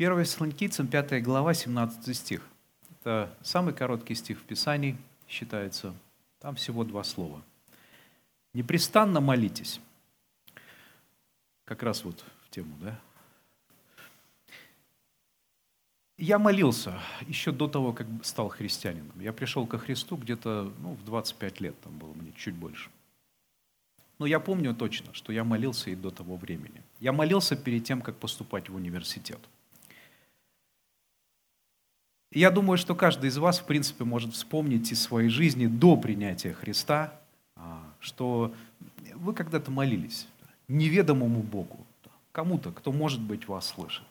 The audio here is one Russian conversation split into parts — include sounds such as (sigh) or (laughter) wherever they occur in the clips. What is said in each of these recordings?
1 Фессалоникийцам 5 глава, 17 стих. Это самый короткий стих в Писании, считается. Там всего два слова. «Непрестанно молитесь». Как раз вот в тему, да? Я молился еще до того, как стал христианином. Я пришел ко Христу где-то ну, в 25 лет, там было мне чуть больше. Но я помню точно, что я молился и до того времени. Я молился перед тем, как поступать в университет. Я думаю, что каждый из вас, в принципе, может вспомнить из своей жизни до принятия Христа, а, что вы когда-то молились неведомому Богу, кому-то, кто, может быть, вас слышит.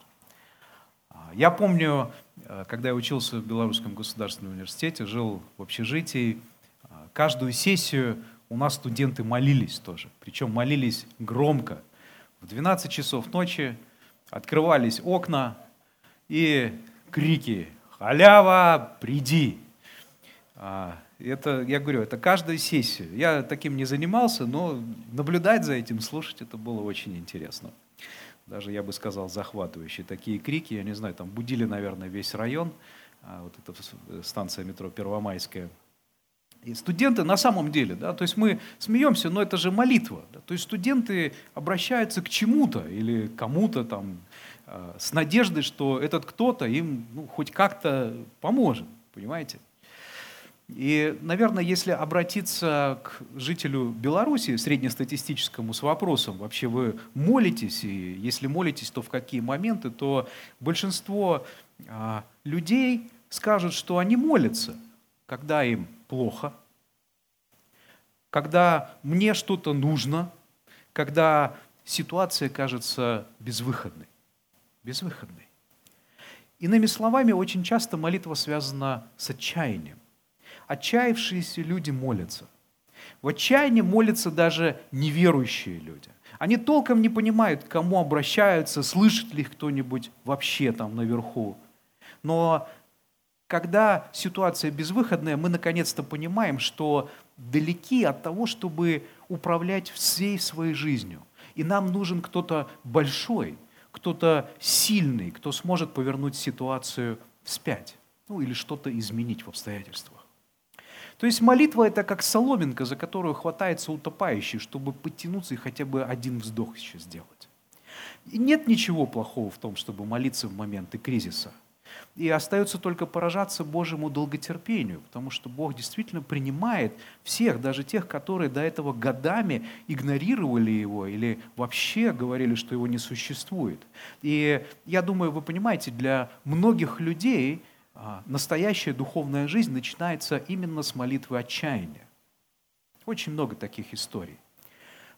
А, я помню, э, когда я учился в Белорусском государственном университете, жил в общежитии, а, каждую сессию у нас студенты молились тоже, причем молились громко. В 12 часов ночи открывались окна и крики «Халява, приди!» а, это, я говорю, это каждую сессию. Я таким не занимался, но наблюдать за этим, слушать, это было очень интересно. Даже, я бы сказал, захватывающие такие крики. Я не знаю, там будили, наверное, весь район. А, вот эта станция метро Первомайская. И студенты на самом деле, да, то есть мы смеемся, но это же молитва. Да, то есть студенты обращаются к чему-то или кому-то там э, с надеждой, что этот кто-то им ну, хоть как-то поможет, понимаете? И, наверное, если обратиться к жителю Беларуси, среднестатистическому, с вопросом, вообще вы молитесь, и если молитесь, то в какие моменты, то большинство а, людей скажут, что они молятся, когда им плохо, когда мне что-то нужно, когда ситуация кажется безвыходной. Безвыходной. Иными словами, очень часто молитва связана с отчаянием отчаявшиеся люди молятся. В отчаянии молятся даже неверующие люди. Они толком не понимают, к кому обращаются, слышит ли их кто-нибудь вообще там наверху. Но когда ситуация безвыходная, мы наконец-то понимаем, что далеки от того, чтобы управлять всей своей жизнью. И нам нужен кто-то большой, кто-то сильный, кто сможет повернуть ситуацию вспять, ну или что-то изменить в обстоятельствах. То есть молитва это как соломинка, за которую хватается утопающий, чтобы подтянуться и хотя бы один вздох еще сделать. И нет ничего плохого в том, чтобы молиться в моменты кризиса. И остается только поражаться Божьему долготерпению, потому что Бог действительно принимает всех, даже тех, которые до этого годами игнорировали Его или вообще говорили, что Его не существует. И я думаю, вы понимаете, для многих людей а, настоящая духовная жизнь начинается именно с молитвы отчаяния. Очень много таких историй.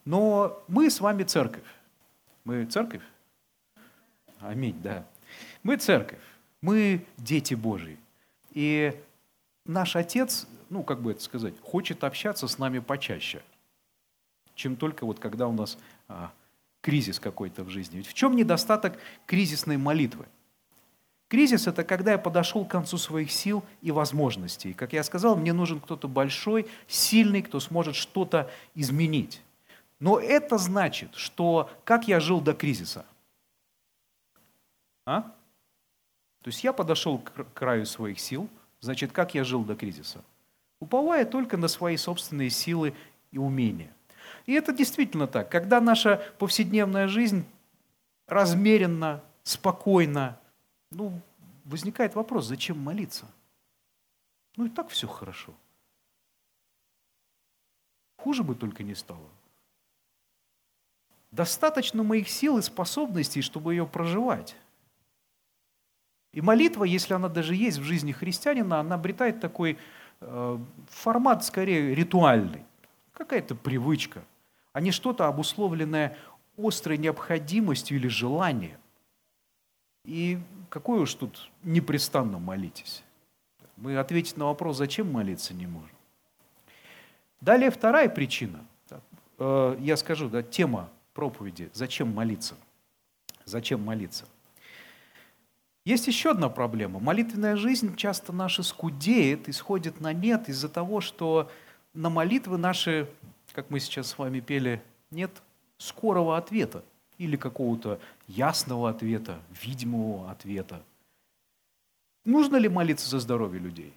Но мы с вами церковь. Мы церковь? Аминь, да. Мы церковь. Мы дети Божьи. И наш Отец, ну, как бы это сказать, хочет общаться с нами почаще, чем только вот когда у нас а, кризис какой-то в жизни. Ведь в чем недостаток кризисной молитвы? Кризис – это когда я подошел к концу своих сил и возможностей. Как я сказал, мне нужен кто-то большой, сильный, кто сможет что-то изменить. Но это значит, что как я жил до кризиса? А? То есть я подошел к краю своих сил, значит, как я жил до кризиса? Уповая только на свои собственные силы и умения. И это действительно так. Когда наша повседневная жизнь размеренно, спокойно, ну, возникает вопрос, зачем молиться? Ну и так все хорошо. Хуже бы только не стало. Достаточно моих сил и способностей, чтобы ее проживать. И молитва, если она даже есть в жизни христианина, она обретает такой э, формат скорее ритуальный. Какая-то привычка, а не что-то обусловленное острой необходимостью или желанием. И какой уж тут непрестанно молитесь. Мы ответить на вопрос, зачем молиться, не можем. Далее вторая причина. Э, я скажу, да, тема проповеди «Зачем молиться?». Зачем молиться? Есть еще одна проблема. Молитвенная жизнь часто наша скудеет, исходит на нет из-за того, что на молитвы наши, как мы сейчас с вами пели, нет скорого ответа. или какого-то ясного ответа, видимого ответа. Нужно ли молиться за здоровье людей?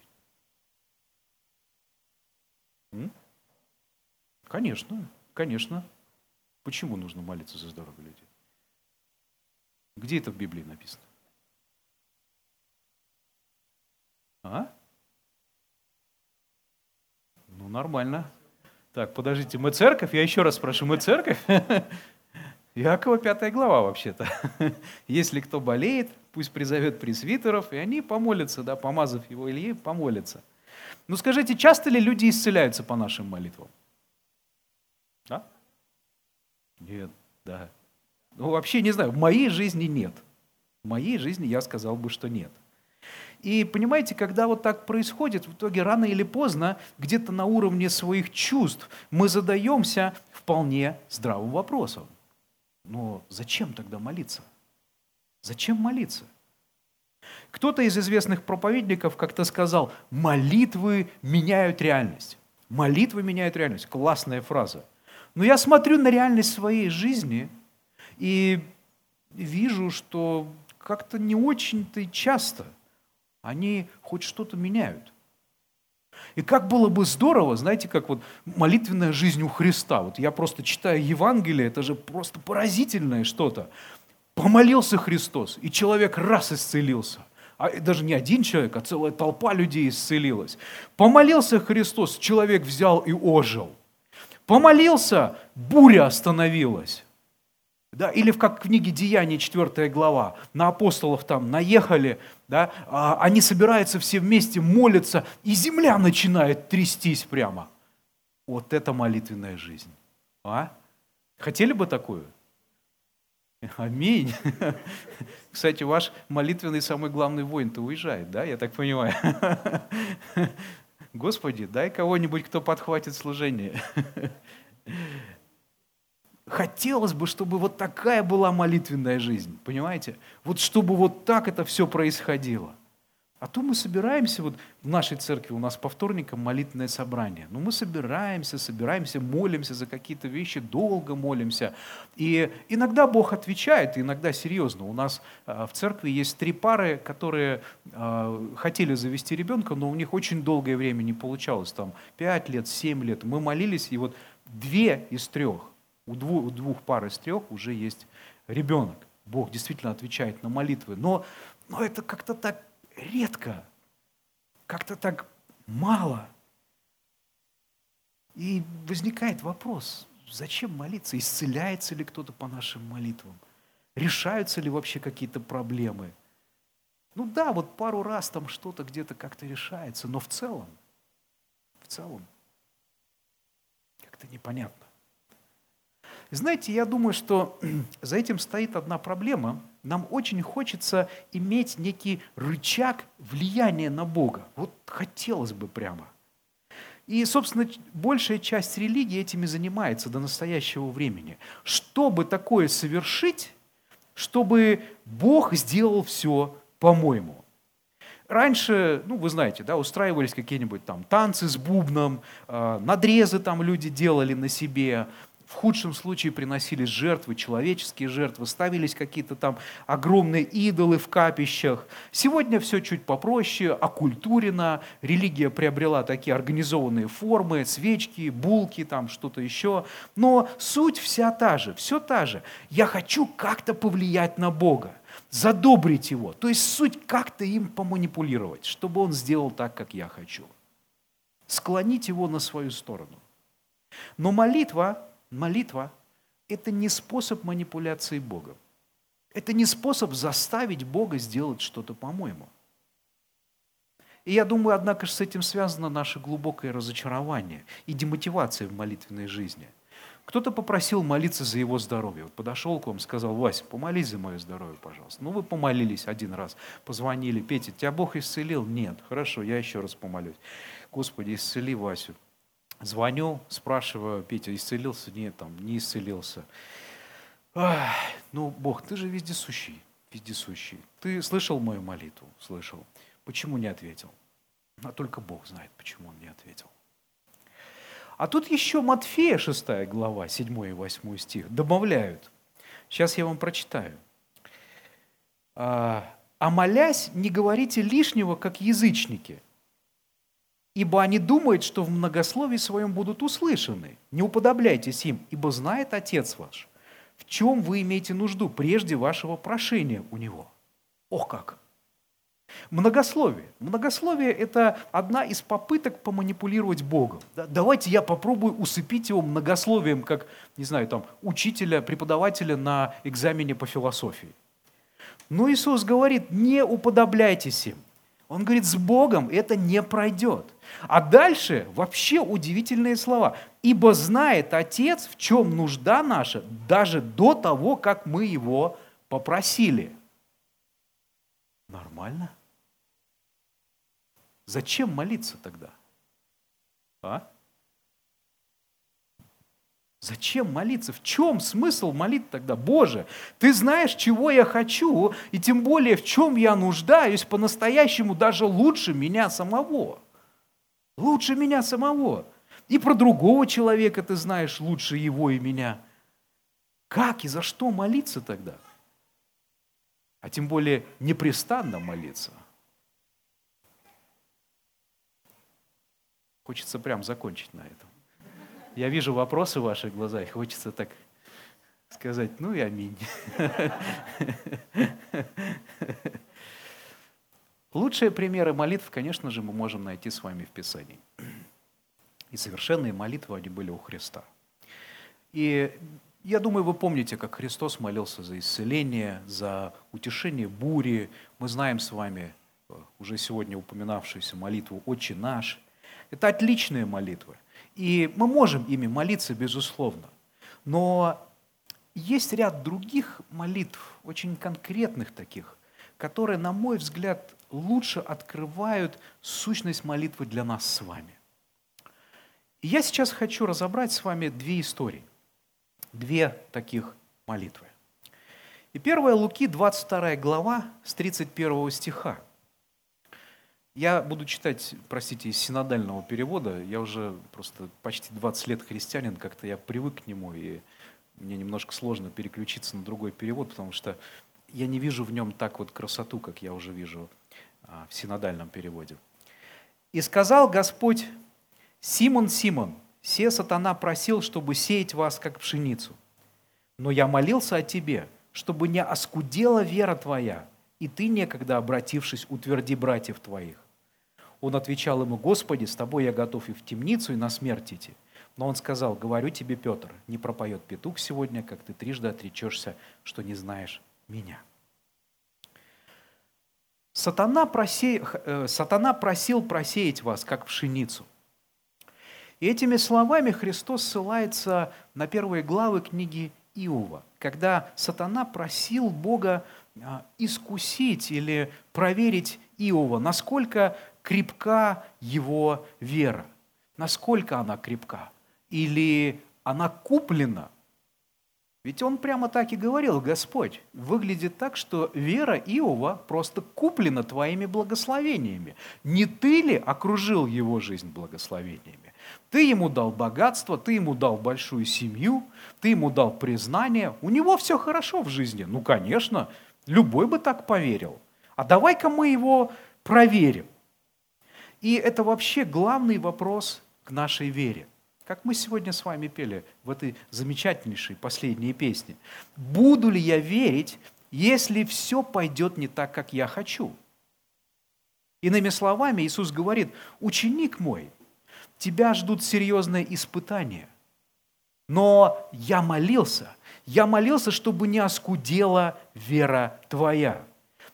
Конечно, конечно. Почему нужно молиться за здоровье людей? Где это в Библии написано? А? Ну, нормально. Так, подождите, мы церковь? Я еще раз спрошу, мы церковь? (laughs) Якова пятая глава вообще-то. (laughs) Если кто болеет, пусть призовет пресвитеров, и они помолятся, да, помазав его Илье, помолятся. Ну скажите, часто ли люди исцеляются по нашим молитвам? Да? Нет, да. Ну вообще не знаю, в моей жизни нет. В моей жизни я сказал бы, что нет. И понимаете, когда вот так происходит, в итоге рано или поздно, где-то на уровне своих чувств, мы задаемся вполне здравым вопросом. Но зачем тогда молиться? Зачем молиться? Кто-то из известных проповедников как-то сказал, молитвы меняют реальность. Молитвы меняют реальность. Классная фраза. Но я смотрю на реальность своей жизни и вижу, что как-то не очень-то часто они хоть что-то меняют. И как было бы здорово, знаете, как вот молитвенная жизнь у Христа. Вот я просто читаю Евангелие, это же просто поразительное что-то. Помолился Христос, и человек раз исцелился. А даже не один человек, а целая толпа людей исцелилась. Помолился Христос, человек взял и ожил. Помолился, буря остановилась. Да, или как в книге Деяний, 4 глава, на апостолов там наехали, да, а они собираются все вместе, молятся, и земля начинает трястись прямо. Вот это молитвенная жизнь. А? Хотели бы такую? Аминь. (laughs) Кстати, ваш молитвенный самый главный воин-то уезжает, да, я так понимаю? (laughs) Господи, дай кого-нибудь, кто подхватит служение. (laughs) Хотелось бы, чтобы вот такая была молитвенная жизнь, понимаете? Вот чтобы вот так это все происходило. А то мы собираемся, вот в нашей церкви у нас по вторникам молитвенное собрание. Ну мы собираемся, собираемся, молимся за какие-то вещи, долго молимся. И иногда Бог отвечает, иногда серьезно. У нас а, в церкви есть три пары, которые а, хотели завести ребенка, но у них очень долгое время не получалось, там пять лет, семь лет. Мы молились, и вот две из трех у двух, у двух пар из трех уже есть ребенок. Бог действительно отвечает на молитвы. Но, но это как-то так редко, как-то так мало. И возникает вопрос, зачем молиться? Исцеляется ли кто-то по нашим молитвам? Решаются ли вообще какие-то проблемы? Ну да, вот пару раз там что-то где-то как-то решается, но в целом, в целом, как-то непонятно. Знаете, я думаю, что (clears throat) за этим стоит одна проблема. Нам очень хочется иметь некий рычаг влияния на Бога. Вот хотелось бы прямо. И, собственно, большая часть религии этими занимается до настоящего времени. Чтобы такое совершить, чтобы Бог сделал все по-моему. Раньше, ну, вы знаете, да, устраивались какие-нибудь там танцы с бубном, э, надрезы там люди делали на себе, в худшем случае приносились жертвы, человеческие жертвы, ставились какие-то там огромные идолы в капищах. Сегодня все чуть попроще, оккультурено, религия приобрела такие организованные формы, свечки, булки, там что-то еще. Но суть вся та же, все та же. Я хочу как-то повлиять на Бога задобрить его. То есть суть как-то им поманипулировать, чтобы он сделал так, как я хочу. Склонить его на свою сторону. Но молитва Молитва – это не способ манипуляции Богом. Это не способ заставить Бога сделать что-то по-моему. И я думаю, однако же с этим связано наше глубокое разочарование и демотивация в молитвенной жизни. Кто-то попросил молиться за его здоровье. Вот подошел к вам, сказал, Вася, помолись за мое здоровье, пожалуйста. Ну, вы помолились один раз, позвонили, Петя, тебя Бог исцелил? Нет. Хорошо, я еще раз помолюсь. Господи, исцели Васю. Звоню, спрашиваю, Петя, исцелился? Нет, там, не исцелился. Ах, ну, Бог, ты же вездесущий, вездесущий. Ты слышал мою молитву? Слышал. Почему не ответил? А только Бог знает, почему он не ответил. А тут еще Матфея, 6 глава, 7 и 8 стих, добавляют. Сейчас я вам прочитаю. «А, «А молясь, не говорите лишнего, как язычники, ибо они думают, что в многословии своем будут услышаны. Не уподобляйтесь им, ибо знает Отец ваш, в чем вы имеете нужду прежде вашего прошения у Него. Ох как! Многословие. Многословие – это одна из попыток поманипулировать Богом. Давайте я попробую усыпить его многословием, как, не знаю, там, учителя, преподавателя на экзамене по философии. Но Иисус говорит, не уподобляйтесь им. Он говорит, с Богом это не пройдет. А дальше вообще удивительные слова. «Ибо знает Отец, в чем нужда наша, даже до того, как мы Его попросили». Нормально? Зачем молиться тогда? А? Зачем молиться? В чем смысл молить тогда? Боже, ты знаешь, чего я хочу, и тем более в чем я нуждаюсь по-настоящему даже лучше меня самого. Лучше меня самого. И про другого человека ты знаешь лучше его и меня. Как и за что молиться тогда? А тем более непрестанно молиться. Хочется прям закончить на этом. Я вижу вопросы в ваших глазах, хочется так сказать, ну и аминь. Лучшие примеры молитв, конечно же, мы можем найти с вами в Писании. И совершенные молитвы, они были у Христа. И я думаю, вы помните, как Христос молился за исцеление, за утешение бури. Мы знаем с вами э, уже сегодня упоминавшуюся молитву «Отче наш». Это отличные молитвы. И мы можем ими молиться, безусловно. Но есть ряд других молитв, очень конкретных таких, которые, на мой взгляд, лучше открывают сущность молитвы для нас с вами. И я сейчас хочу разобрать с вами две истории, две таких молитвы. И первая Луки, 22 глава, с 31 стиха. Я буду читать, простите, из синодального перевода. Я уже просто почти 20 лет христианин, как-то я привык к нему, и мне немножко сложно переключиться на другой перевод, потому что я не вижу в нем так вот красоту, как я уже вижу а, в синодальном переводе. «И сказал Господь, Симон, Симон, се сатана просил, чтобы сеять вас, как пшеницу. Но я молился о тебе, чтобы не оскудела вера твоя, и ты, некогда обратившись, утверди братьев твоих. Он отвечал ему, «Господи, с тобой я готов и в темницу, и на смерть идти». Но он сказал, «Говорю тебе, Петр, не пропоет петух сегодня, как ты трижды отречешься, что не знаешь меня». Сатана, просе... Э, Сатана просил просеять вас, как пшеницу. И этими словами Христос ссылается на первые главы книги Иова, когда сатана просил Бога а, искусить или проверить Иова, насколько крепка его вера. Насколько она крепка? Или она куплена? Ведь он прямо так и говорил, Господь, выглядит так, что вера Иова просто куплена твоими благословениями. Не ты ли окружил его жизнь благословениями? Ты ему дал богатство, ты ему дал большую семью, ты ему дал признание. У него все хорошо в жизни. Ну, конечно, любой бы так поверил. А давай-ка мы его проверим. И это вообще главный вопрос к нашей вере. Как мы сегодня с вами пели в этой замечательнейшей последней песне. Буду ли я верить, если все пойдет не так, как я хочу? Иными словами, Иисус говорит, ученик мой, тебя ждут серьезные испытания. Но я молился, я молился, чтобы не оскудела вера твоя.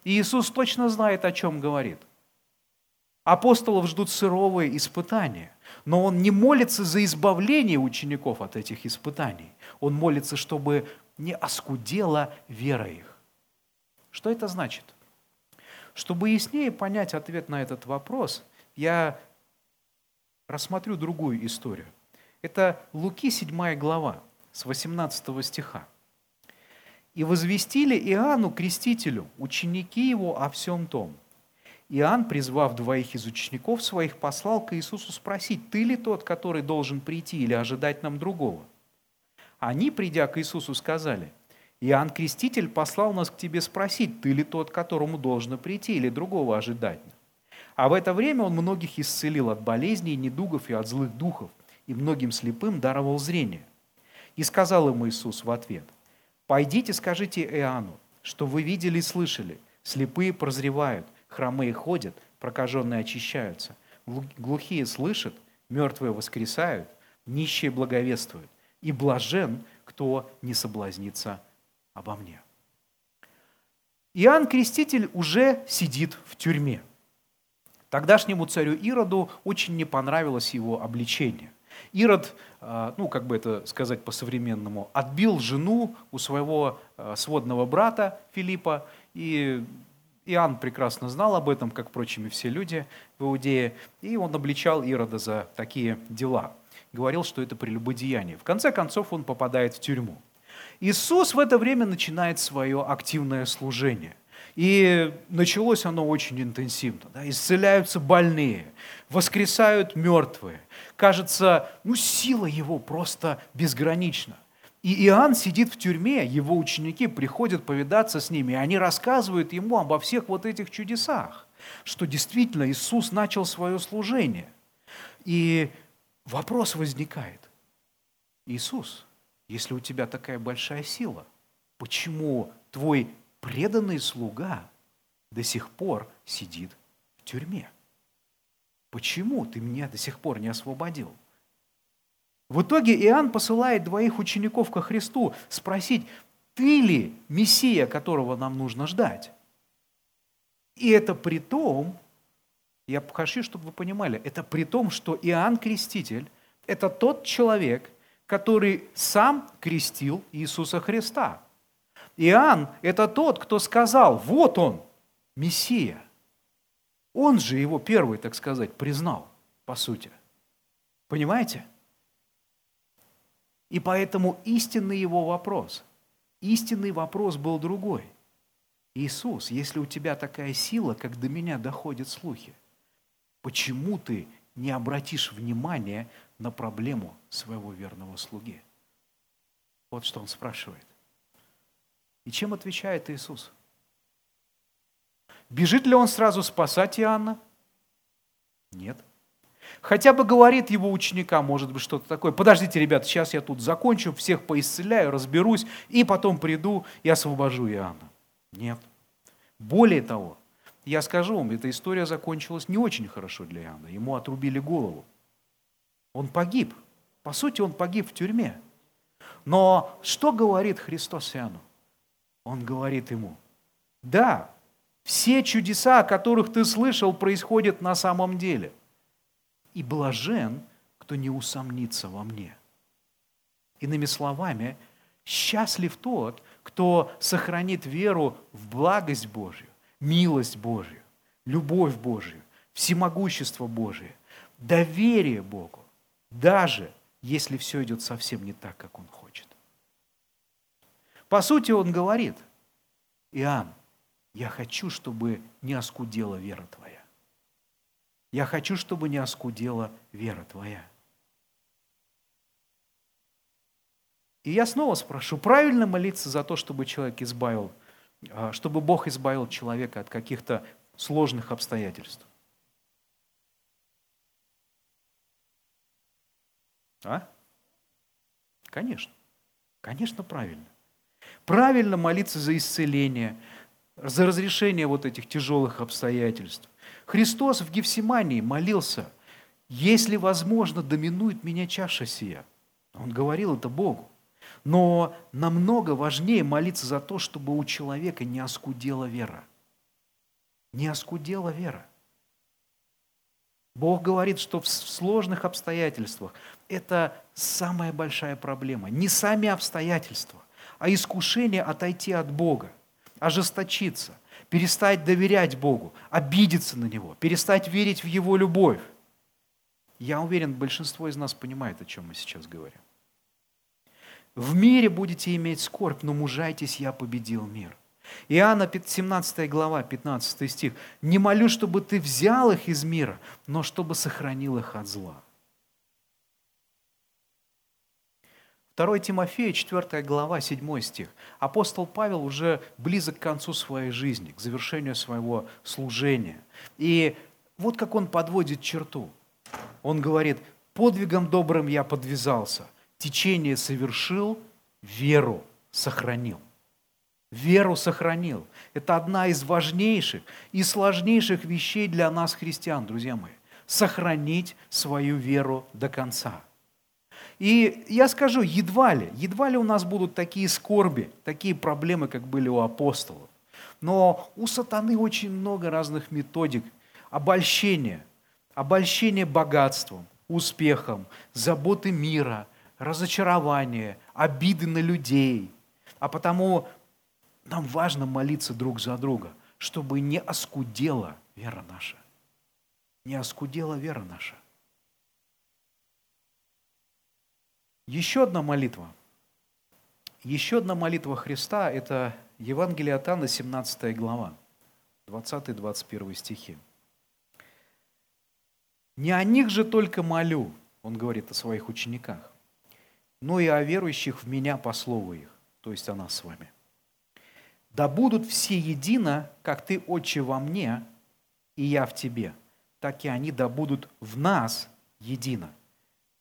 И Иисус точно знает, о чем говорит – Апостолов ждут суровые испытания, но он не молится за избавление учеников от этих испытаний. Он молится, чтобы не оскудела вера их. Что это значит? Чтобы яснее понять ответ на этот вопрос, я рассмотрю другую историю. Это Луки 7 глава, с 18 стиха. «И возвестили Иоанну Крестителю, ученики его о всем том, Иоанн, призвав двоих из учеников своих, послал к Иисусу спросить, ты ли тот, который должен прийти или ожидать нам другого? Они, придя к Иисусу, сказали, Иоанн Креститель послал нас к тебе спросить, ты ли тот, которому должно прийти, или другого ожидать. А в это время он многих исцелил от болезней, недугов и от злых духов, и многим слепым даровал зрение. И сказал ему Иисус в ответ, «Пойдите, скажите Иоанну, что вы видели и слышали, слепые прозревают, хромые ходят, прокаженные очищаются, глухие слышат, мертвые воскресают, нищие благовествуют, и блажен, кто не соблазнится обо мне. Иоанн Креститель уже сидит в тюрьме. Тогдашнему царю Ироду очень не понравилось его обличение. Ирод, а, ну, как бы это сказать по-современному, отбил жену у своего а, сводного брата Филиппа, и Иоанн прекрасно знал об этом, как, впрочем, и все люди в Иудее, и он обличал Ирода за такие дела. Говорил, что это прелюбодеяние. В конце концов, он попадает в тюрьму. Иисус в это время начинает свое активное служение. И началось оно очень интенсивно. Да? Исцеляются больные, воскресают мертвые. Кажется, ну сила его просто безгранична. И Иоанн сидит в тюрьме, его ученики приходят повидаться с ними, и они рассказывают ему обо всех вот этих чудесах, что действительно Иисус начал свое служение. И вопрос возникает. Иисус, если у тебя такая большая сила, почему твой преданный слуга до сих пор сидит в тюрьме? Почему ты меня до сих пор не освободил? В итоге Иоанн посылает двоих учеников ко Христу спросить, ты ли Мессия, которого нам нужно ждать? И это при том, я хочу, чтобы вы понимали, это при том, что Иоанн Креститель – это тот человек – который сам крестил Иисуса Христа. Иоанн – это тот, кто сказал, вот он, Мессия. Он же его первый, так сказать, признал, по сути. Понимаете? И поэтому истинный его вопрос, истинный вопрос был другой. Иисус, если у тебя такая сила, как до меня доходят слухи, почему ты не обратишь внимания на проблему своего верного слуги. Вот что он спрашивает. И чем отвечает Иисус? Бежит ли он сразу спасать Иоанна? Нет. Хотя бы говорит его ученикам, может быть, что-то такое. Подождите, ребят, сейчас я тут закончу, всех поисцеляю, разберусь, и потом приду и освобожу Иоанна. Нет. Более того, я скажу вам, эта история закончилась не очень хорошо для Иоанна. Ему отрубили голову. Он погиб. По сути, он погиб в тюрьме. Но что говорит Христос Иоанну? Он говорит ему, да, все чудеса, о которых ты слышал, происходят на самом деле. И блажен, кто не усомнится во мне. Иными словами, счастлив тот, кто сохранит веру в благость Божью, милость Божью, любовь Божью, всемогущество Божие, доверие Богу даже если все идет совсем не так, как он хочет. По сути, он говорит, Иоанн, я хочу, чтобы не оскудела вера твоя. Я хочу, чтобы не оскудела вера твоя. И я снова спрошу, правильно молиться за то, чтобы человек избавил, а, чтобы Бог избавил человека от каких-то сложных обстоятельств? А? Конечно. Конечно, правильно. Правильно молиться за исцеление, за разрешение вот этих тяжелых обстоятельств. Христос в Гефсимании молился, если возможно, доминует меня чаша сия. Он говорил это Богу. Но намного важнее молиться за то, чтобы у человека не оскудела вера. Не оскудела вера. Бог говорит, что в сложных обстоятельствах это самая большая проблема. Не сами обстоятельства, а искушение отойти от Бога, ожесточиться, перестать доверять Богу, обидеться на Него, перестать верить в Его любовь. Я уверен, большинство из нас понимает, о чем мы сейчас говорим. В мире будете иметь скорбь, но мужайтесь, я победил мир. Иоанна 17 глава, 15 стих. «Не молю, чтобы ты взял их из мира, но чтобы сохранил их от зла». 2 Тимофея, 4 глава, 7 стих. Апостол Павел уже близок к концу своей жизни, к завершению своего служения. И вот как он подводит черту. Он говорит, подвигом добрым я подвязался, течение совершил, веру сохранил. Веру сохранил. Это одна из важнейших и сложнейших вещей для нас, христиан, друзья мои. Сохранить свою веру до конца – и я скажу, едва ли, едва ли у нас будут такие скорби, такие проблемы, как были у апостолов. Но у сатаны очень много разных методик обольщения, обольщения богатством, успехом, заботы мира, разочарования, обиды на людей. А потому нам важно молиться друг за друга, чтобы не оскудела вера наша. Не оскудела вера наша. Еще одна молитва. Еще одна молитва Христа – это Евангелие от Анны, 17 глава, 20-21 стихи. «Не о них же только молю», – он говорит о своих учениках, «но и о верующих в Меня по слову их», то есть о нас с вами. «Да будут все едино, как Ты, Отче, во мне, и я в Тебе, так и они да будут в нас едино,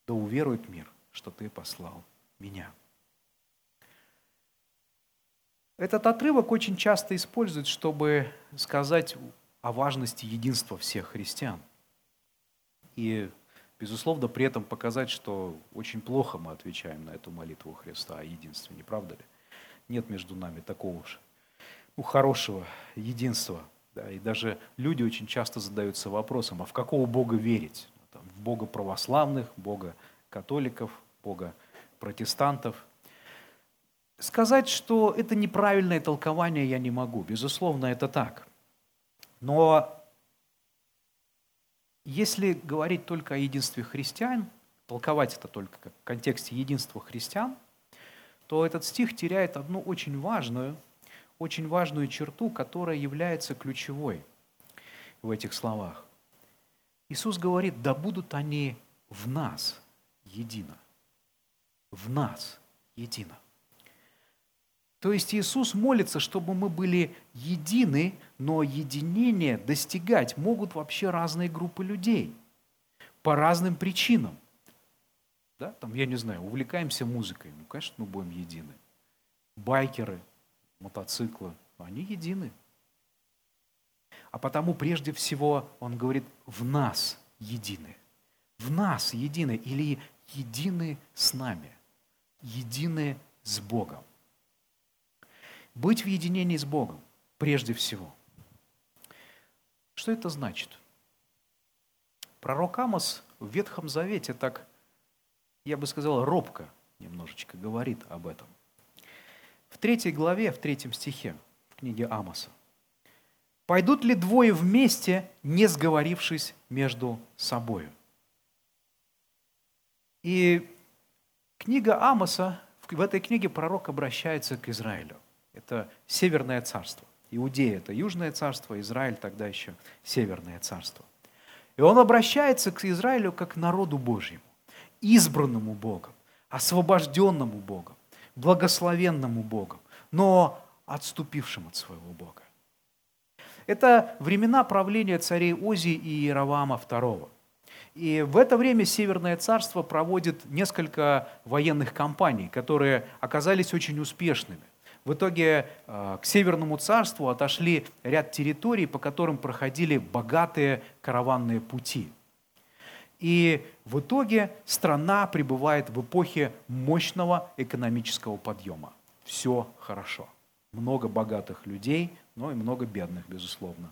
да уверует мир» что Ты послал меня. Этот отрывок очень часто используют, чтобы сказать о важности единства всех христиан. И, безусловно, при этом показать, что очень плохо мы отвечаем на эту молитву Христа о единстве, не правда ли? Нет между нами такого уж ну, хорошего единства. Да, и даже люди очень часто задаются вопросом, а в какого Бога верить? Там, в Бога православных, Бога католиков, Бога протестантов. Сказать, что это неправильное толкование, я не могу. Безусловно, это так. Но если говорить только о единстве христиан, толковать это только в контексте единства христиан, то этот стих теряет одну очень важную, очень важную черту, которая является ключевой в этих словах. Иисус говорит, да будут они в нас едино в нас едино. То есть Иисус молится, чтобы мы были едины, но единение достигать могут вообще разные группы людей по разным причинам. Да, там, я не знаю, увлекаемся музыкой, ну, конечно, мы будем едины. Байкеры, мотоциклы, они едины. А потому прежде всего он говорит, в нас едины. В нас едины или едины с нами – едины с Богом. Быть в единении с Богом прежде всего. Что это значит? Пророк Амос в Ветхом Завете так, я бы сказал, робко немножечко говорит об этом. В третьей главе, в третьем стихе в книге Амоса. «Пойдут ли двое вместе, не сговорившись между собою?» И Книга Амоса, в этой книге пророк обращается к Израилю. Это Северное царство. Иудея – это Южное царство, Израиль тогда еще Северное царство. И он обращается к Израилю как к народу Божьему, избранному Богом, освобожденному Богом, благословенному Богом, но отступившим от своего Бога. Это времена правления царей Ози и Иеравама II. И в это время Северное царство проводит несколько военных кампаний, которые оказались очень успешными. В итоге э, к Северному царству отошли ряд территорий, по которым проходили богатые караванные пути. И в итоге страна пребывает в эпохе мощного экономического подъема. Все хорошо. Много богатых людей, но и много бедных, безусловно.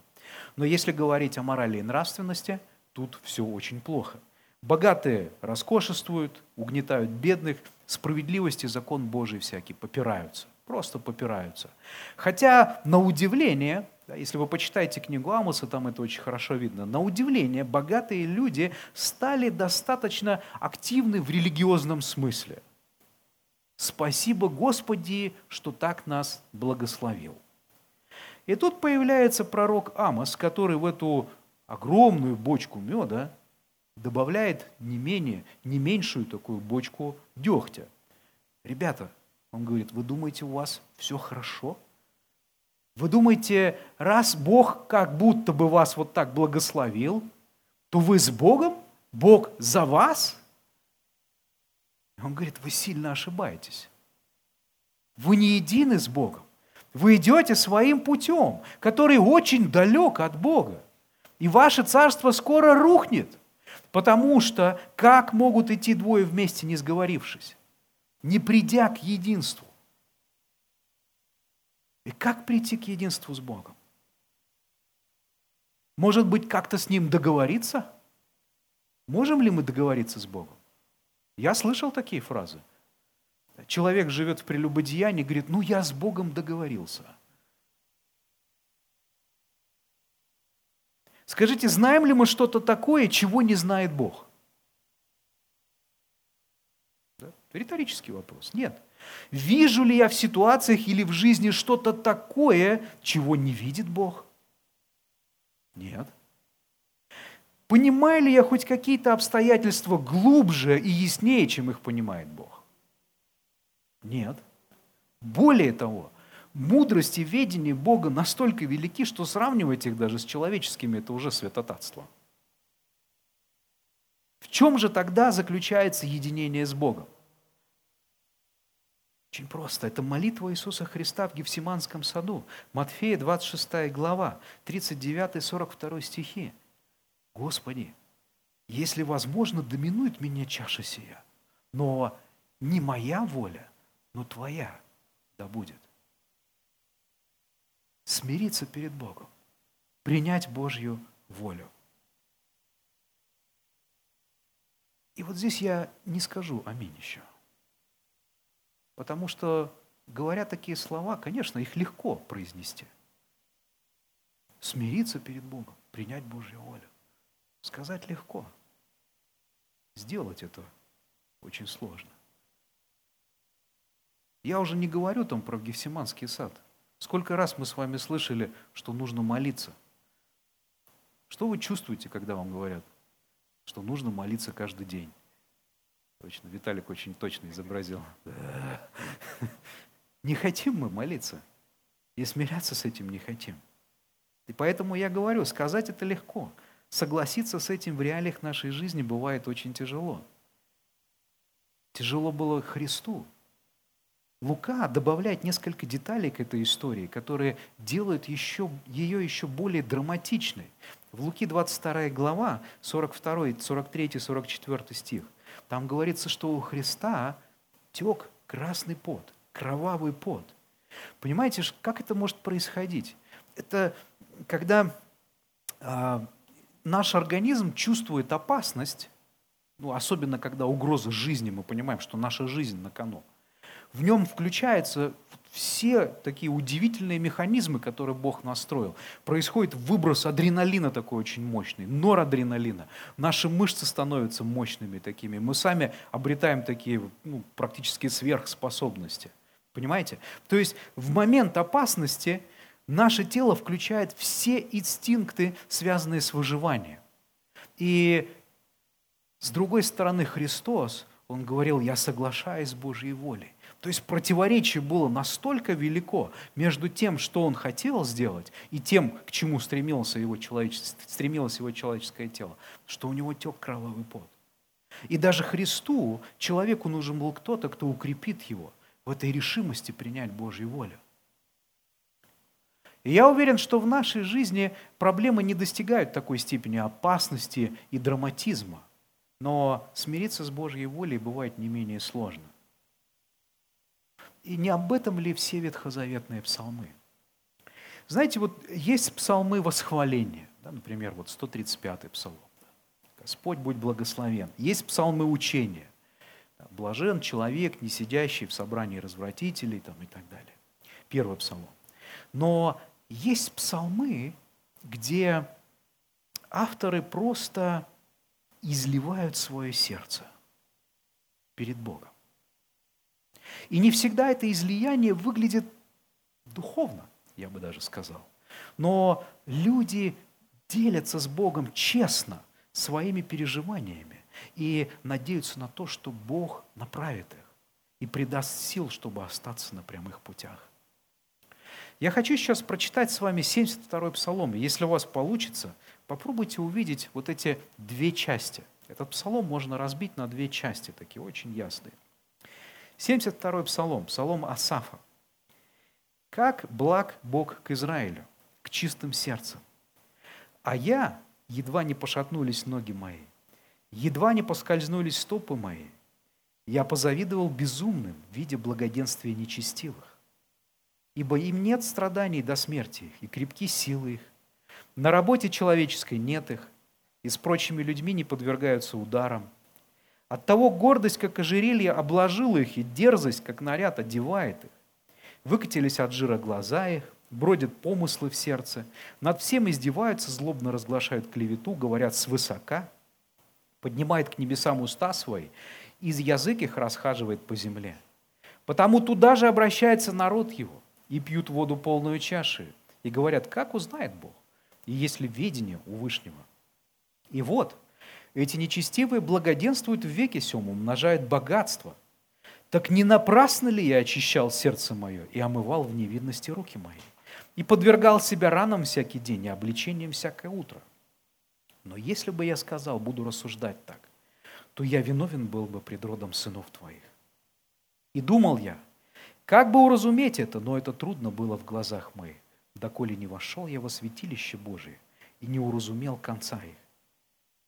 Но если говорить о морали и нравственности – тут все очень плохо. Богатые роскошествуют, угнетают бедных, справедливость и закон Божий всякий попираются, просто попираются. Хотя, на удивление, если вы почитаете книгу Амоса, там это очень хорошо видно, на удивление богатые люди стали достаточно активны в религиозном смысле. Спасибо Господи, что так нас благословил. И тут появляется пророк Амос, который в эту огромную бочку меда добавляет не менее, не меньшую такую бочку дегтя. Ребята, он говорит, вы думаете, у вас все хорошо? Вы думаете, раз Бог как будто бы вас вот так благословил, то вы с Богом? Бог за вас? Он говорит, вы сильно ошибаетесь. Вы не едины с Богом. Вы идете своим путем, который очень далек от Бога. И ваше царство скоро рухнет. Потому что как могут идти двое вместе, не сговорившись? Не придя к единству. И как прийти к единству с Богом? Может быть, как-то с Ним договориться? Можем ли мы договориться с Богом? Я слышал такие фразы. Человек живет в прелюбодеянии, говорит, ну я с Богом договорился. Скажите, знаем ли мы что-то такое, чего не знает Бог? Да? Риторический вопрос. Нет. Вижу ли я в ситуациях или в жизни что-то такое, чего не видит Бог? Нет. Понимаю ли я хоть какие-то обстоятельства глубже и яснее, чем их понимает Бог? Нет. Более того, мудрость и ведение Бога настолько велики, что сравнивать их даже с человеческими – это уже святотатство. В чем же тогда заключается единение с Богом? Очень просто. Это молитва Иисуса Христа в Гефсиманском саду. Матфея, 26 глава, 39-42 стихи. «Господи, если возможно, доминует меня чаша сия, но не моя воля, но Твоя да будет». Смириться перед Богом, принять Божью волю. И вот здесь я не скажу аминь еще. Потому что, говоря такие слова, конечно, их легко произнести. Смириться перед Богом, принять Божью волю. Сказать легко. Сделать это очень сложно. Я уже не говорю там про Гефсиманский сад. Сколько раз мы с вами слышали, что нужно молиться. Что вы чувствуете, когда вам говорят, что нужно молиться каждый день? Точно, Виталик очень точно изобразил. (laughs) Не хотим мы молиться. И смиряться с этим не хотим. И поэтому я говорю, сказать это легко. Согласиться с этим в реалиях нашей жизни бывает очень тяжело. Тяжело было Христу. Лука добавляет несколько деталей к этой истории, которые делают еще, ее еще более драматичной. В Луки 22 глава, 42, 43, 44 стих – там говорится, что у Христа тек красный пот, кровавый пот. Понимаете, как это может происходить? Это когда э, наш организм чувствует опасность, ну, особенно когда угроза жизни, мы понимаем, что наша жизнь на кону, в нем включается все такие удивительные механизмы, которые Бог настроил. Происходит выброс адреналина такой очень мощный, норадреналина. Наши мышцы становятся мощными такими. Мы сами обретаем такие ну, практически сверхспособности. Понимаете? То есть в момент опасности наше тело включает все инстинкты, связанные с выживанием. И с другой стороны Христос, Он говорил, я соглашаюсь с Божьей волей. То есть противоречие было настолько велико между тем, что он хотел сделать, и тем, к чему стремился его стремилось его человеческое тело, что у него тек кровавый пот. И даже Христу, человеку нужен был кто-то, кто укрепит его в этой решимости принять Божью волю. И я уверен, что в нашей жизни проблемы не достигают такой степени опасности и драматизма. Но смириться с Божьей волей бывает не менее сложно. И не об этом ли все ветхозаветные псалмы? Знаете, вот есть псалмы восхваления, да, например, вот 135-й псалом. Господь будь благословен. Есть псалмы учения. Блажен человек, не сидящий в собрании развратителей там, и так далее. Первый псалом. Но есть псалмы, где авторы просто изливают свое сердце перед Богом. И не всегда это излияние выглядит духовно, я бы даже сказал. Но люди делятся с Богом честно своими переживаниями и надеются на то, что Бог направит их. и придаст сил, чтобы остаться на прямых путях. Я хочу сейчас прочитать с вами 72-й псалом. Если у вас получится, попробуйте увидеть вот эти две части. Этот псалом можно разбить на две части, такие очень ясные. 72-й псалом, псалом Асафа. «Как благ Бог к Израилю, к чистым сердцам. А я, едва не пошатнулись ноги мои, едва не поскользнулись стопы мои, я позавидовал безумным, видя благоденствия нечестивых. Ибо им нет страданий до смерти их, и крепки силы их. На работе человеческой нет их, и с прочими людьми не подвергаются ударам. Оттого гордость, как ожерелье, обложила их, и дерзость, как наряд, одевает их. Выкатились от жира глаза их, бродят помыслы в сердце, над всем издеваются, злобно разглашают клевету, говорят свысока, поднимает к небесам уста свои, из язык их расхаживает по земле. Потому туда же обращается народ его, и пьют воду полную чаши, и говорят, как узнает Бог, и есть ли ведение у Вышнего. И вот, эти нечестивые благоденствуют в веке сем, умножают богатство. Так не напрасно ли я очищал сердце мое и омывал в невидности руки мои? И подвергал себя ранам всякий день и обличением всякое утро. Но если бы я сказал, буду рассуждать так, то я виновен был бы пред родом сынов твоих. И думал я, как бы уразуметь это, но это трудно было в глазах моих, доколе не вошел я во святилище Божие и не уразумел конца их.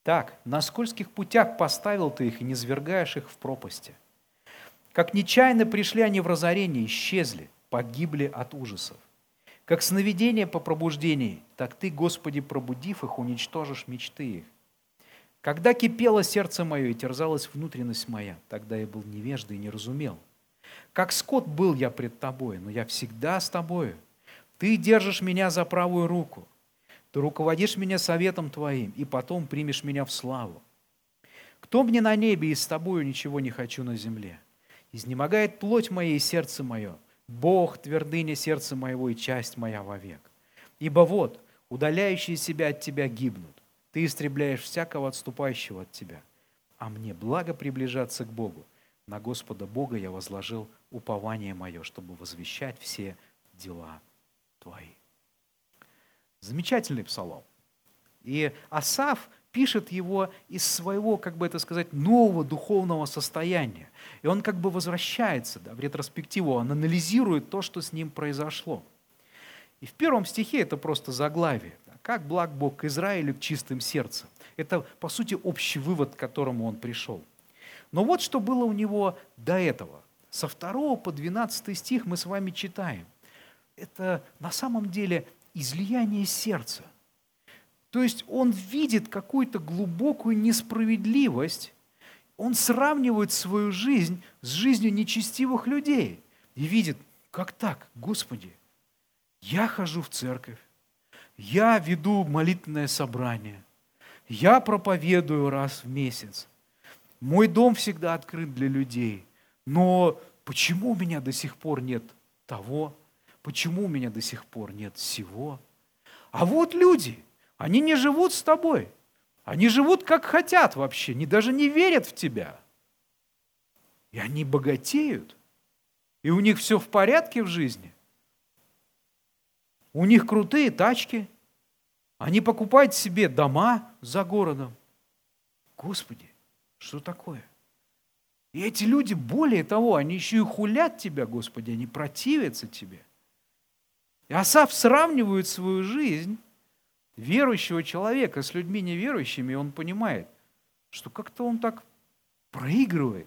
Так, на скользких путях поставил ты их и не свергаешь их в пропасти. Как нечаянно пришли они в разорение, исчезли, погибли от ужасов. Как сновидение по пробуждении, так ты, Господи, пробудив их, уничтожишь мечты их. Когда кипело сердце мое и терзалась внутренность моя, тогда я был невежда и не разумел. Как скот был я пред тобой, но я всегда с тобою. Ты держишь меня за правую руку. Ты руководишь меня советом твоим, и потом примешь меня в славу. Кто мне на небе, и с тобою ничего не хочу на земле? Изнемогает плоть моя и сердце мое. Бог, твердыня сердца моего и часть моя вовек. Ибо вот, удаляющие себя от тебя гибнут. Ты истребляешь всякого отступающего от тебя. А мне благо приближаться к Богу. На Господа Бога я возложил упование мое, чтобы возвещать все дела твои. Замечательный псалом. И Асав пишет его из своего, как бы это сказать, нового духовного состояния. И он как бы возвращается да, в ретроспективу, он анализирует то, что с ним произошло. И в первом стихе это просто заглавие. Как благ Бог к Израилю к чистым сердцем. Это, по сути, общий вывод, к которому он пришел. Но вот что было у него до этого. Со 2 по 12 стих мы с вами читаем. Это на самом деле излияние сердца. То есть он видит какую-то глубокую несправедливость, он сравнивает свою жизнь с жизнью нечестивых людей и видит, как так, Господи, я хожу в церковь, я веду молитвенное собрание, я проповедую раз в месяц, мой дом всегда открыт для людей, но почему у меня до сих пор нет того, почему у меня до сих пор нет всего? А вот люди, они не живут с тобой, они живут как хотят вообще, они даже не верят в тебя. И они богатеют, и у них все в порядке в жизни – у них крутые тачки. Они покупают себе дома за городом. Господи, что такое? И эти люди, более того, они еще и хулят тебя, Господи, они противятся тебе. И Асав сравнивает свою жизнь верующего человека с людьми неверующими, и он понимает, что как-то он так проигрывает,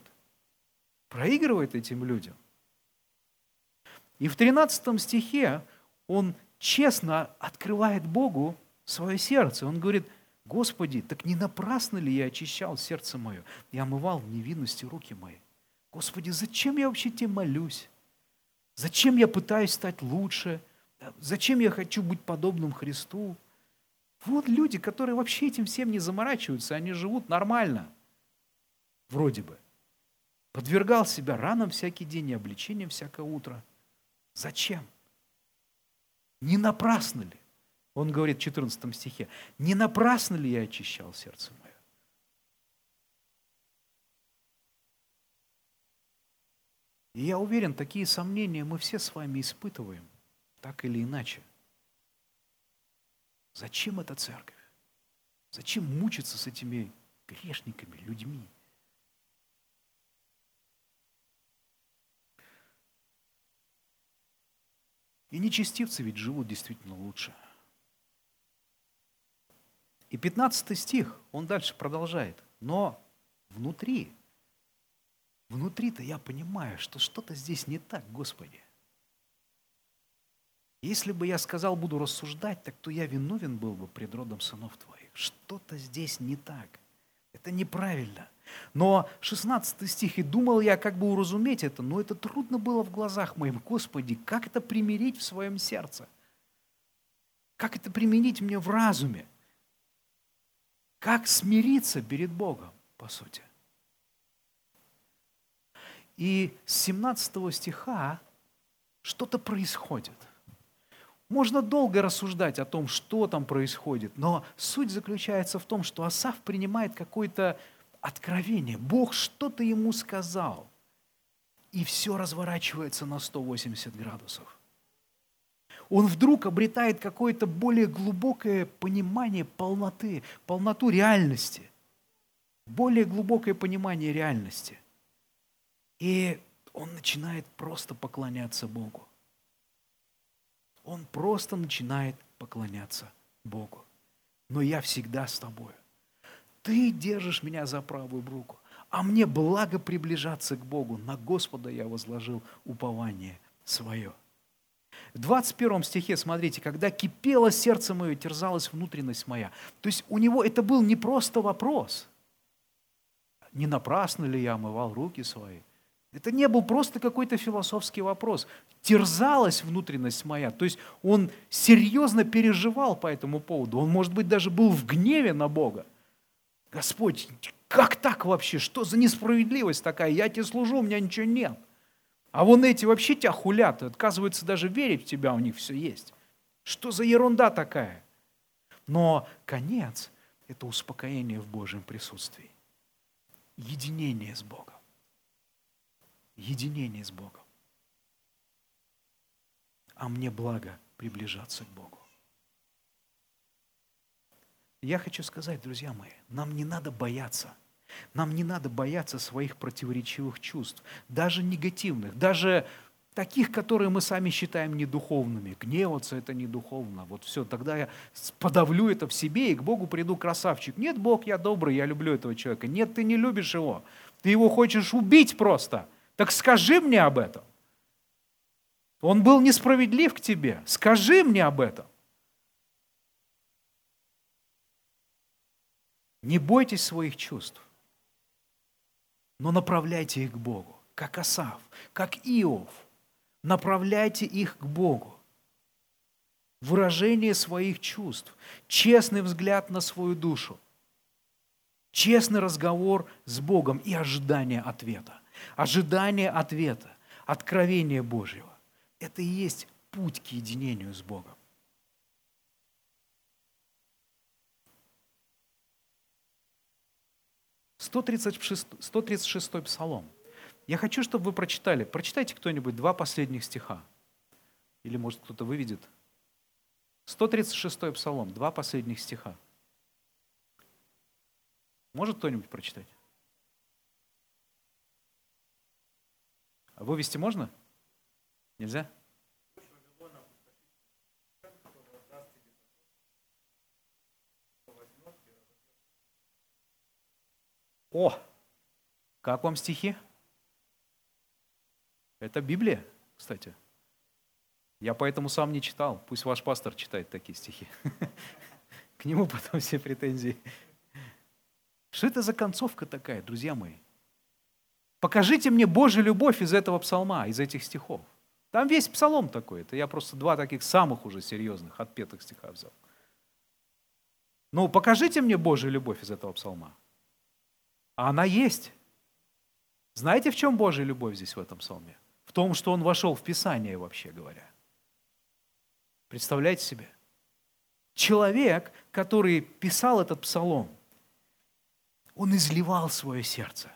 проигрывает этим людям. И в 13 стихе он честно открывает Богу свое сердце. Он говорит, Господи, так не напрасно ли я очищал сердце мое и омывал невинности руки мои? Господи, зачем я вообще тебе молюсь? Зачем я пытаюсь стать лучше? Зачем я хочу быть подобным Христу? Вот люди, которые вообще этим всем не заморачиваются, они живут нормально, вроде бы. Подвергал себя ранам всякий день и обличением всякое утро. Зачем? Не напрасно ли? Он говорит в 14 стихе, не напрасно ли я очищал сердце мое? И я уверен, такие сомнения мы все с вами испытываем, так или иначе. Зачем эта церковь? Зачем мучиться с этими грешниками, людьми? И нечестивцы ведь живут действительно лучше. И 15 стих, он дальше продолжает. Но внутри, внутри-то я понимаю, что что-то здесь не так, Господи. Если бы я сказал, буду рассуждать, так то я виновен был бы пред родом сынов твоих. Что-то здесь не так. Это неправильно. Но 16 стих, и думал я как бы уразуметь это, но это трудно было в глазах моим. Господи, как это примирить в своем сердце? Как это применить мне в разуме? Как смириться перед Богом, по сути? И с 17 стиха что-то происходит. Можно долго рассуждать о том, что там происходит, но суть заключается в том, что Асав принимает какой-то откровение. Бог что-то ему сказал. И все разворачивается на 180 градусов. Он вдруг обретает какое-то более глубокое понимание полноты, полноту реальности. Более глубокое понимание реальности. И он начинает просто поклоняться Богу. Он просто начинает поклоняться Богу. Но я всегда с тобою. Ты держишь меня за правую руку, а мне благо приближаться к Богу. На Господа я возложил упование свое. В 21 стихе, смотрите, когда кипело сердце мое, терзалась внутренность моя. То есть у него это был не просто вопрос. Не напрасно ли я омывал руки свои? Это не был просто какой-то философский вопрос. Терзалась внутренность моя. То есть он серьезно переживал по этому поводу. Он, может быть, даже был в гневе на Бога. Господь, как так вообще? Что за несправедливость такая? Я тебе служу, у меня ничего нет. А вон эти вообще тебя хулят, отказываются даже верить в тебя, у них все есть. Что за ерунда такая? Но конец – это успокоение в Божьем присутствии. Единение с Богом. Единение с Богом. А мне благо приближаться к Богу. Я хочу сказать, друзья мои, нам не надо бояться. Нам не надо бояться своих противоречивых чувств, даже негативных, даже таких, которые мы сами считаем недуховными. Гневаться – это недуховно. Вот все, тогда я подавлю это в себе и к Богу приду красавчик. Нет, Бог, я добрый, я люблю этого человека. Нет, ты не любишь его. Ты его хочешь убить просто. Так скажи мне об этом. Он был несправедлив к тебе. Скажи мне об этом. Не бойтесь своих чувств, но направляйте их к Богу, как Асав, как Иов. Направляйте их к Богу. Выражение своих чувств, честный взгляд на свою душу, честный разговор с Богом и ожидание ответа. Ожидание ответа, откровение Божьего. Это и есть путь к единению с Богом. 136, 136 псалом. Я хочу, чтобы вы прочитали. Прочитайте кто-нибудь два последних стиха. Или, может, кто-то выведет. 136 псалом, два последних стиха. Может кто-нибудь прочитать? Вывести можно? Нельзя? О, как вам стихи? Это Библия, кстати. Я поэтому сам не читал. Пусть ваш пастор читает такие стихи. (laughs) К нему потом все претензии. Что это за концовка такая, друзья мои? Покажите мне Божью любовь из этого псалма, из этих стихов. Там весь псалом такой. Это я просто два таких самых уже серьезных, отпетых стиха взял. Ну, покажите мне Божью любовь из этого псалма. А она есть. Знаете, в чем Божья любовь здесь в этом псалме? В том, что он вошел в Писание, вообще говоря. Представляете себе? Человек, который писал этот псалом, он изливал свое сердце.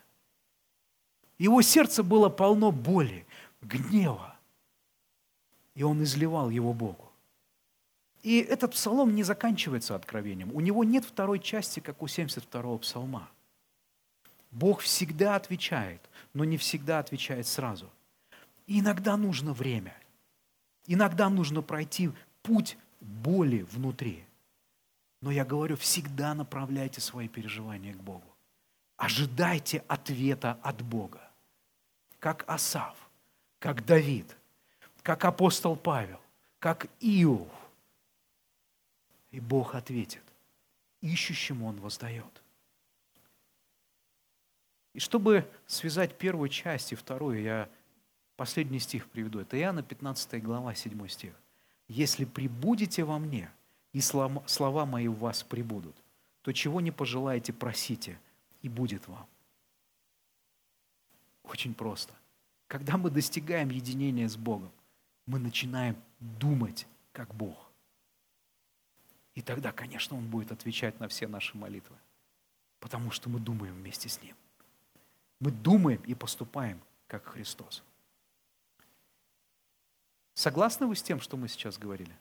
Его сердце было полно боли, гнева. И он изливал его Богу. И этот псалом не заканчивается откровением. У него нет второй части, как у 72-го псалма. Бог всегда отвечает, но не всегда отвечает сразу. И иногда нужно время. Иногда нужно пройти путь боли внутри. Но я говорю, всегда направляйте свои переживания к Богу. Ожидайте ответа от Бога. Как Асав, как Давид, как апостол Павел, как Иов. И Бог ответит. Ищущему Он воздает. И чтобы связать первую часть и вторую, я последний стих приведу. Это Иоанна 15 глава, 7 стих. «Если прибудете во мне, и слова мои в вас прибудут, то чего не пожелаете, просите, и будет вам». Очень просто. Когда мы достигаем единения с Богом, мы начинаем думать как Бог. И тогда, конечно, Он будет отвечать на все наши молитвы, потому что мы думаем вместе с Ним. Мы думаем и поступаем, как Христос. Согласны вы с тем, что мы сейчас говорили?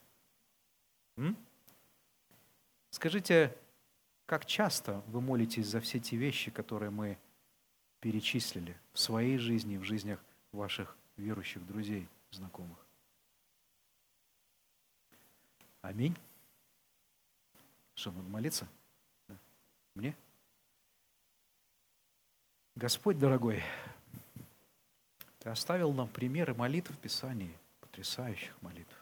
М? Скажите, как часто вы молитесь за все те вещи, которые мы перечислили в своей жизни, в жизнях ваших верующих друзей, знакомых? Аминь. Что, надо молиться? Мне? Господь дорогой, Ты оставил нам примеры молитв в Писании, потрясающих молитв.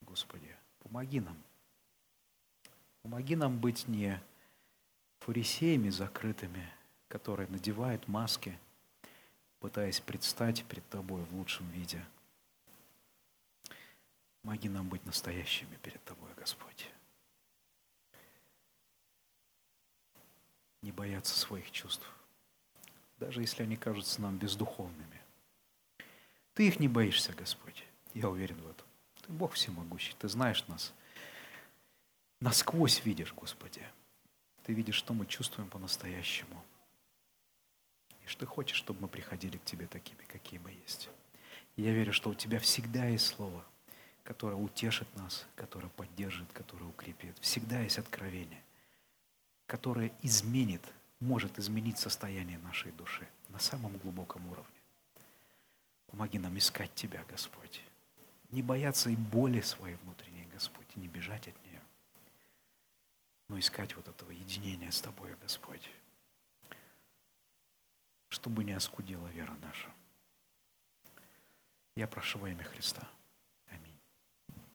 Господи, помоги нам. Помоги нам быть не фарисеями закрытыми, которые надевают маски, пытаясь предстать перед Тобой в лучшем виде. Помоги нам быть настоящими перед Тобой, Господь. не бояться своих чувств, даже если они кажутся нам бездуховными. Ты их не боишься, Господь. Я уверен в этом. Ты Бог всемогущий. Ты знаешь нас. Насквозь видишь, Господи. Ты видишь, что мы чувствуем по-настоящему. И что ты хочешь, чтобы мы приходили к Тебе такими, какие мы есть. И я верю, что у Тебя всегда есть Слово, которое утешит нас, которое поддержит, которое укрепит. Всегда есть откровение которое изменит, может изменить состояние нашей души на самом глубоком уровне. Помоги нам искать Тебя, Господь. Не бояться и боли своей внутренней, Господь, и не бежать от нее, но искать вот этого единения с Тобой, Господь, чтобы не оскудела вера наша. Я прошу во имя Христа.